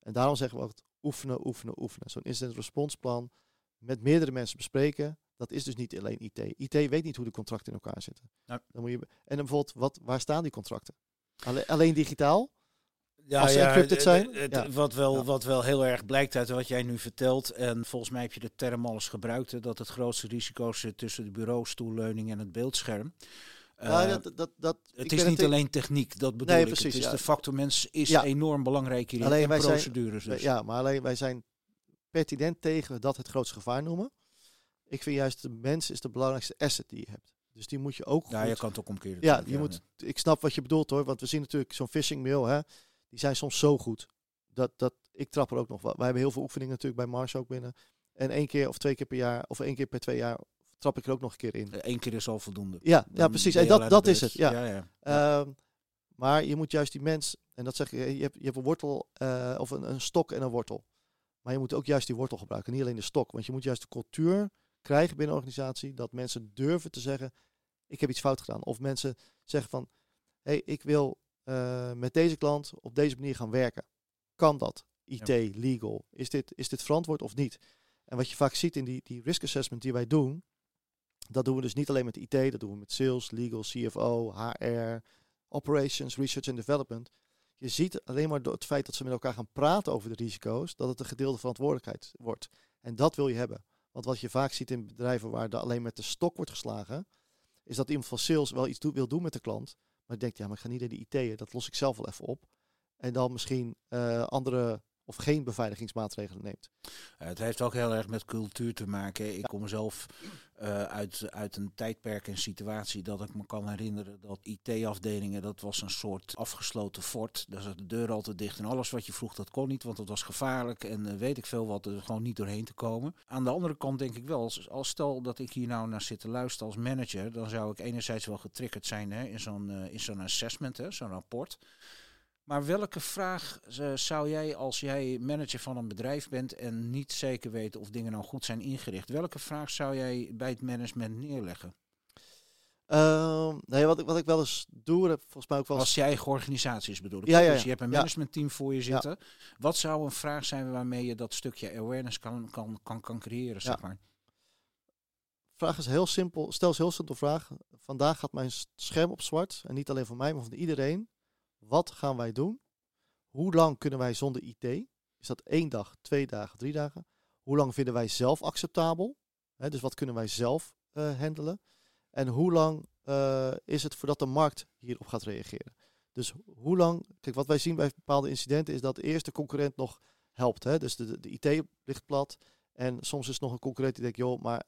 En daarom zeggen we ook oefenen, oefenen, oefenen. Zo'n incident response plan met meerdere mensen bespreken. Dat is dus niet alleen IT. IT weet niet hoe de contracten in elkaar zitten. Dan moet je, en dan bijvoorbeeld, wat, waar staan die contracten? Alleen, alleen digitaal? Ja, Als ze encrypted zijn? Ja. Wat, wel, Ja. wat wel heel erg blijkt uit wat jij nu vertelt. En volgens mij heb je de term al eens gebruikt. hè, Dat het grootste risico zit tussen de bureaustoelleuning en het beeldscherm. Ja, Eh, dat, dat, dat, het is niet alleen techniek, dat bedoel Nee, ik. precies, het is ja. de factor mens is Ja. enorm belangrijk hierin. Alleen en wij zijn- procedures dus. Ja, maar alleen wij zijn pertinent tegen dat het grootste gevaar noemen. Ik vind juist de mens is de belangrijkste asset die je hebt. Dus die moet je ook Ja, goed... je kan het ook omkeren. Ja, je moet, ik snap wat je bedoelt hoor. Want we zien natuurlijk zo'n phishing mail, hè, die zijn soms zo goed. Dat, dat, ik trap er ook nog wel. Wij hebben heel veel oefeningen natuurlijk bij Mars ook binnen. En één keer of twee keer per jaar, of één keer per twee jaar, trap ik er ook nog een keer in. Eén keer is al voldoende. Ja, ja precies. En dat, dat is het. Ja. ja, ja. Ehm, maar je moet juist die mens, en dat zeg je, je hebt, je hebt een wortel eh, of een, een stok en een wortel. Maar je moet ook juist die wortel gebruiken, niet alleen de stok. Want je moet juist de cultuur krijgen binnen een organisatie dat mensen durven te zeggen, ik heb iets fout gedaan. Of mensen zeggen van, hé, hey, ik wil eh, met deze klant op deze manier gaan werken. Kan dat? IT, legal. Is dit, is dit verantwoord of niet? En wat je vaak ziet in die, die risk assessment die wij doen, dat doen we dus niet alleen met IT, dat doen we met sales, legal, CFO, HR, operations, research and development. Je ziet alleen maar door het feit dat ze met elkaar gaan praten over de risico's, dat het een gedeelde verantwoordelijkheid wordt. En dat wil je hebben. Want wat je vaak ziet in bedrijven waar er alleen met de stok wordt geslagen, is dat iemand van sales wel iets wil doen met de klant, maar denkt, ja, maar ik ga niet naar de IT'en, dat los ik zelf wel even op. En dan misschien eh, andere of geen beveiligingsmaatregelen neemt. Het heeft ook heel erg met cultuur te maken. Ik kom zelf eh, uit, uit een tijdperk en situatie dat ik me kan herinneren dat IT-afdelingen, dat was een soort afgesloten fort. Daar zat de deur altijd dicht en alles wat je vroeg, dat kon niet, want het was gevaarlijk en eh, weet ik veel wat, er gewoon niet doorheen te komen. Aan de andere kant denk ik wel, als, als stel dat ik hier nou naar zit te luisteren als manager, dan zou ik enerzijds wel getriggerd zijn hè, in zo'n eh, in zo'n assessment, zo'n rapport. Maar welke vraag eh, zou jij, als jij manager van een bedrijf bent en niet zeker weet of dingen nou goed zijn ingericht, welke vraag zou jij bij het management neerleggen? Ehm, nee, wat ik, wat ik wel eens doe, dat heb volgens mij ook wel eens- Als je eigen organisatie is bedoel ik. Ja, ja, Dus je hebt een managementteam voor je zitten. Wat zou een vraag zijn waarmee je dat stukje awareness kan, kan, kan, kan creëren, zeg maar? vraag is heel simpel. Stel eens een heel simpel vraag. Vandaag gaat mijn scherm op zwart. En niet alleen voor mij, maar voor iedereen. Wat gaan wij doen? Hoe lang kunnen wij zonder IT? Is dat één dag, twee dagen, drie dagen? Hoe lang vinden wij zelf acceptabel? Dus wat kunnen wij zelf eh, handelen? En hoe lang eh, is het voordat de markt hierop gaat reageren? Dus hoe lang, kijk wat wij zien bij bepaalde incidenten is dat de eerste concurrent nog helpt. Hè? Dus de, de, de IT ligt plat. En soms is nog een concurrent die denkt, joh, maar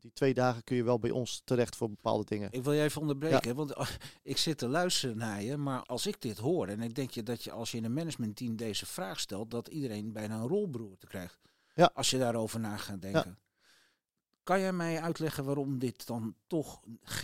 die twee dagen kun je wel bij ons terecht voor bepaalde dingen. Ik wil je even onderbreken, want eh, ik zit te luisteren naar je, maar als ik dit hoor en ik denk je dat je als je in een managementteam deze vraag stelt, dat iedereen bijna een rolberoerte krijgt. Ja. Als je daarover na gaat denken. Kan jij mij uitleggen waarom dit dan toch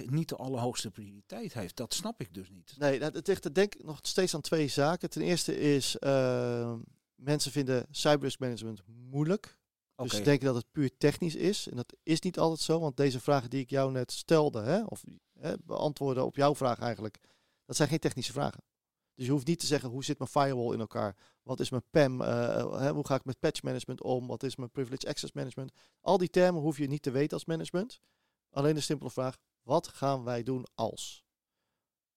niet de allerhoogste prioriteit heeft? Dat snap ik dus niet. Nee, dat- het ligt denk ik nog steeds aan twee zaken. Ten eerste is, eh, mensen vinden cyberrisk management moeilijk. Dus denken dat het puur technisch is. En dat is niet altijd zo, want deze vragen die ik jou net stelde, hè, of hè, beantwoorden op jouw vraag eigenlijk, dat zijn geen technische vragen. Dus je hoeft niet te zeggen hoe zit mijn firewall in elkaar, wat is mijn PAM, eh, hè, hoe ga ik met patch management om, wat is mijn privilege access management. Al die termen hoef je niet te weten als management. Alleen de simpele vraag, wat gaan wij doen als?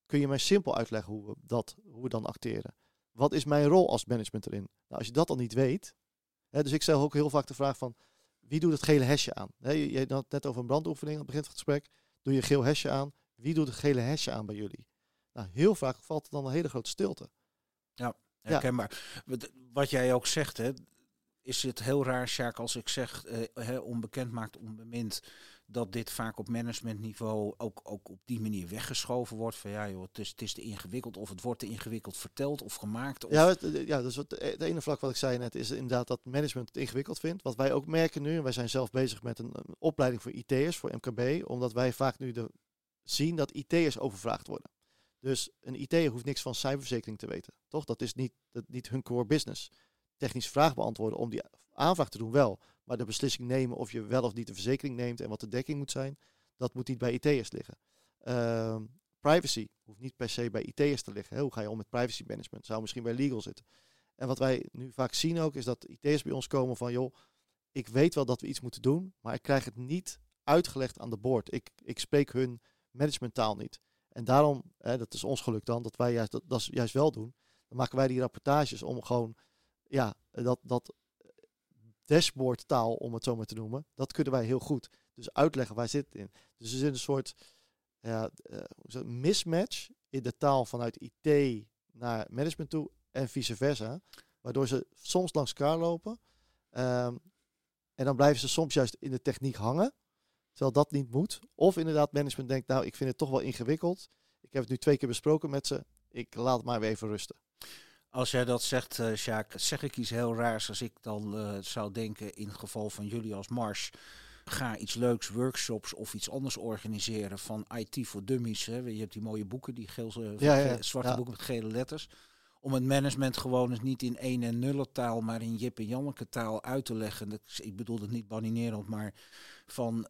Kun je mij simpel uitleggen hoe we, dat, hoe we dan acteren? Wat is mijn rol als management erin? Nou, als je dat al niet weet, dus ik stel ook heel vaak de vraag van, wie doet het gele hesje aan? Je, had het net over een brandoefening aan het begin van het gesprek. Doe je geel hesje aan? Wie doet het gele hesje aan bij jullie? Nou, heel vaak valt er dan een hele grote stilte. herkenbaar. Wat- Wat jij ook zegt, hè, is het heel raar, Sjaak, als ik zeg eh, onbekend maakt onbemind, dat dit vaak op managementniveau ook, ook op die manier weggeschoven wordt. Van ja joh, het is, het is te ingewikkeld of het wordt te ingewikkeld verteld of gemaakt. Of, Ja, het, ja dus het, het ene vlak wat ik zei net is inderdaad dat management het ingewikkeld vindt. Wat wij ook merken nu, en wij zijn zelf bezig met een, opleiding voor IT'ers, voor MKB, omdat wij vaak nu de, zien dat IT'ers overvraagd worden. Dus een IT'er hoeft niks van cyberverzekering te weten, toch? Dat is niet, dat, niet hun core business. Technische vraag beantwoorden om die aanvraag te doen wel, maar de beslissing nemen of je wel of niet de verzekering neemt en wat de dekking moet zijn, dat moet niet bij IT'ers liggen. Ehm, privacy hoeft niet per se bij IT'ers te liggen. Hoe ga je om met privacy management? Zou misschien bij legal zitten. En wat wij nu vaak zien ook, is dat IT'ers bij ons komen van, joh, ik weet wel dat we iets moeten doen, maar ik krijg het niet uitgelegd aan de board. Ik, ik spreek hun managementtaal niet. En daarom, hè, dat is ons geluk dan, dat wij juist, dat, dat is juist wel doen. Dan maken wij die rapportages om gewoon, ja, dat, dat dashboardtaal, om het zo maar te noemen, dat kunnen wij heel goed. Dus uitleggen waar zit het in. Dus er zit een soort eh, mismatch in de taal vanuit IT naar management toe en vice versa. Waardoor ze soms langs elkaar lopen. Ehm, en dan blijven ze soms juist in de techniek hangen. Terwijl dat niet moet. Of inderdaad management denkt, nou ik vind het toch wel ingewikkeld. Ik heb het nu twee keer besproken met ze. Ik laat het maar weer even rusten. Als jij dat zegt, Sjaak, zeg ik iets heel raars als ik dan eh, zou denken in het geval van jullie als Mars. Ga iets leuks, workshops of iets anders organiseren van IT voor dummies. Hè. Je hebt die mooie boeken, die geel, eh, Ja, ja, ge- zwarte ja. boeken met gele letters. Om het management gewoon eens niet in één en nullen taal, maar in Jip en Janneke taal uit te leggen. Dat- Ik bedoel het niet baninerend, maar van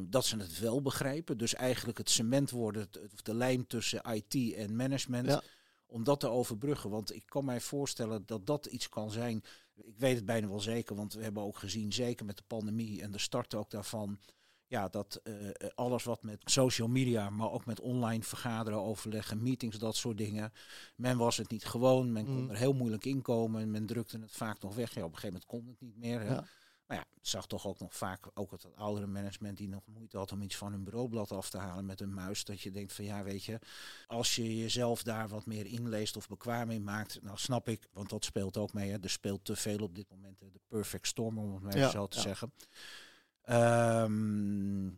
dat ze het wel begrijpen. Dus eigenlijk het cement worden, het- of de lijm tussen IT en management Ja. Om dat te overbruggen. Want ik kan mij voorstellen dat dat iets kan zijn. Ik weet het bijna wel zeker, want we hebben ook gezien, zeker met de pandemie en de start ook daarvan. Ja, dat eh, alles wat met social media, maar ook met online vergaderen, overleggen, meetings, dat soort dingen. Men was het niet gewoon, men kon Mm. er heel moeilijk in komen. Men drukte het vaak nog weg. Ja, op een gegeven moment kon het niet meer. Hè. Ja. Maar ja, ik zag toch ook nog vaak ook het oudere management die nog moeite had om iets van hun bureaublad af te halen met een muis. Dat je denkt van ja, weet je, als je jezelf daar wat meer inleest of bekwaam in maakt, nou snap ik, want dat speelt ook mee. Hè. Er speelt te veel op dit moment, de perfect storm om het maar Ja, zo te ja. zeggen. Ehm,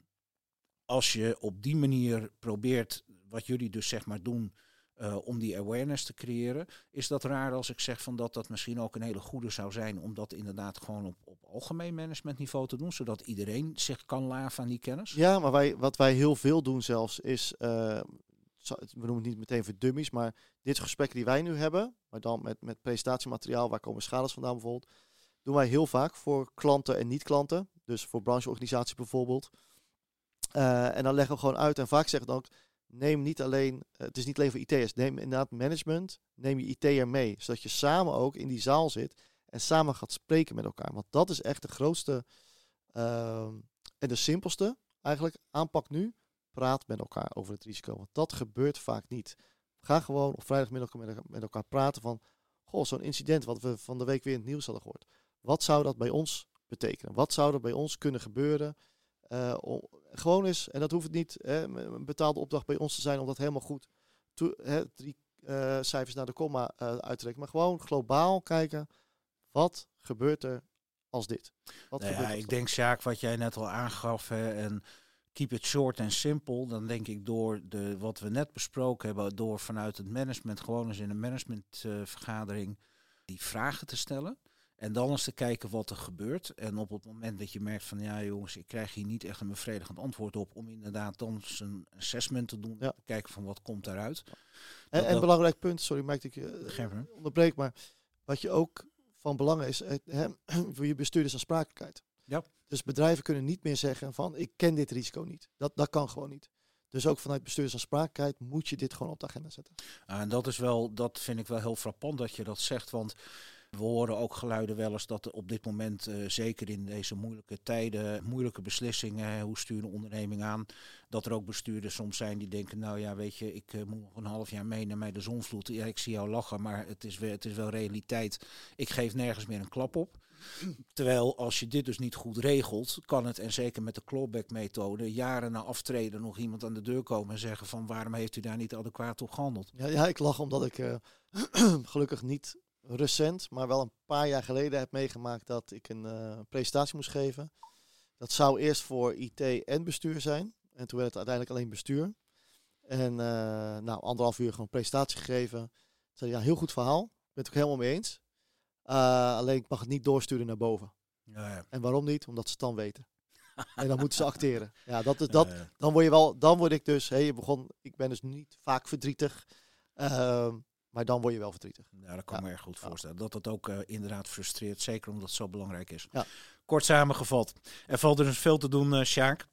als je op die manier probeert, wat jullie dus zeg maar doen, eh, om die awareness te creëren, is dat raar als ik zeg van dat dat misschien ook een hele goede zou zijn om dat inderdaad gewoon op, op algemeen managementniveau te doen, zodat iedereen zich kan laven aan die kennis? Ja, maar wij, wat wij heel veel doen zelfs is, eh, we noemen het niet meteen voor dummies, maar dit gesprek die wij nu hebben, maar dan met, met presentatiemateriaal, waar komen schades vandaan bijvoorbeeld, doen wij heel vaak voor klanten en niet-klanten. Dus voor brancheorganisaties bijvoorbeeld. Uh, en dan leggen we gewoon uit en vaak zeggen dan ook, neem niet alleen, het is niet alleen voor IT'ers, neem inderdaad management, neem je IT'er mee. Zodat je samen ook in die zaal zit en samen gaat spreken met elkaar. Want dat is echt de grootste uh, en de simpelste eigenlijk aanpak nu. Praat met elkaar over het risico. Want dat gebeurt vaak niet. Ga gewoon op vrijdagmiddag met elkaar praten van, goh, zo'n incident wat we van de week weer in het nieuws hadden gehoord. Wat zou dat bij ons betekenen? Wat zou er bij ons kunnen gebeuren? Uh, gewoon is, en dat hoeft het niet hè, een betaalde opdracht bij ons te zijn om dat helemaal goed to, hè, drie uh, cijfers naar de komma uh, uit te rekenen. Maar gewoon globaal kijken, wat gebeurt er als dit? Wat nou ja, ik denk, Sjaak, wat jij net al aangaf, hè, en keep it short en simpel. Dan denk ik door de, wat we net besproken hebben, door vanuit het management gewoon eens in een managementvergadering die vragen te stellen. En dan eens te kijken wat er gebeurt. En op het moment dat je merkt van ja jongens, ik krijg hier niet echt een bevredigend antwoord op. Om inderdaad dan een assessment te doen. Ja. Te kijken van wat komt daaruit. En, een belangrijk punt, sorry maak ik uh, onderbreek. Maar wat je ook van belang is, hè, voor je bestuurders aansprakelijkheid. Ja. Dus bedrijven kunnen niet meer zeggen van ik ken dit risico niet. Dat, dat kan gewoon niet. Dus ook vanuit bestuursaansprakelijkheid moet je dit gewoon op de agenda zetten. en dat is wel, dat vind ik wel heel frappant dat je dat zegt. Want we horen ook geluiden wel eens dat er op dit moment, uh, zeker in deze moeilijke tijden, moeilijke beslissingen, hoe stuur je een onderneming aan, dat er ook bestuurders soms zijn die denken, nou ja, weet je, ik uh, moet nog een half jaar mee naar mij de zonvloed. Ja, ik zie jou lachen, maar het is, het is wel realiteit. Ik geef nergens meer een klap op. Terwijl als je dit dus niet goed regelt, kan het, en zeker met de clawback-methode, jaren na aftreden nog iemand aan de deur komen en zeggen van waarom heeft u daar niet adequaat op gehandeld? Ja, ja ik lach omdat ik uh, gelukkig niet recent, maar wel een paar jaar geleden heb meegemaakt dat ik een uh, presentatie moest geven. Dat zou eerst voor IT en bestuur zijn. En toen werd het uiteindelijk alleen bestuur. En uh, nou, anderhalf uur gewoon presentatie gegeven. Ik zei, ja, heel goed verhaal. Ik ben het ook helemaal mee eens. Uh, alleen ik mag het niet doorsturen naar boven. Ja, ja. En waarom niet? Omdat ze het dan weten. en dan moeten ze acteren. Ja, dat is dat. Dan word je wel, dan word ik dus, hey, je begon, ik ben dus niet vaak verdrietig. Uh, maar dan word je wel verdrietig. Ja, dat kan ja. me erg goed voorstellen. Dat dat ook uh, inderdaad frustreert. Zeker omdat het zo belangrijk is. Ja. Kort samengevat. Er valt dus veel te doen, uh, Sjaak.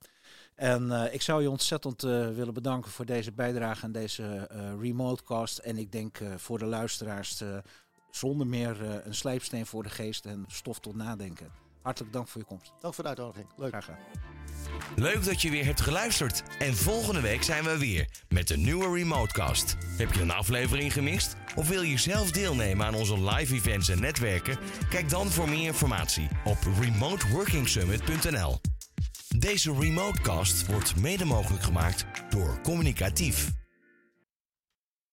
En uh, ik zou je ontzettend willen bedanken voor deze bijdrage aan deze remotecast. En ik denk voor de luisteraars zonder meer een slijpsteen voor de geest en stof tot nadenken. Hartelijk dank voor je komst. Dank voor de uitnodiging. Leuk. Graag gedaan. Leuk dat je weer hebt geluisterd. En volgende week zijn we weer met een nieuwe Remotecast. Heb je een aflevering gemist? Of wil je zelf deelnemen aan onze live events en netwerken? Kijk dan voor meer informatie op remoteworkingsummit.nl. Deze Remotecast wordt mede mogelijk gemaakt door Communicatief.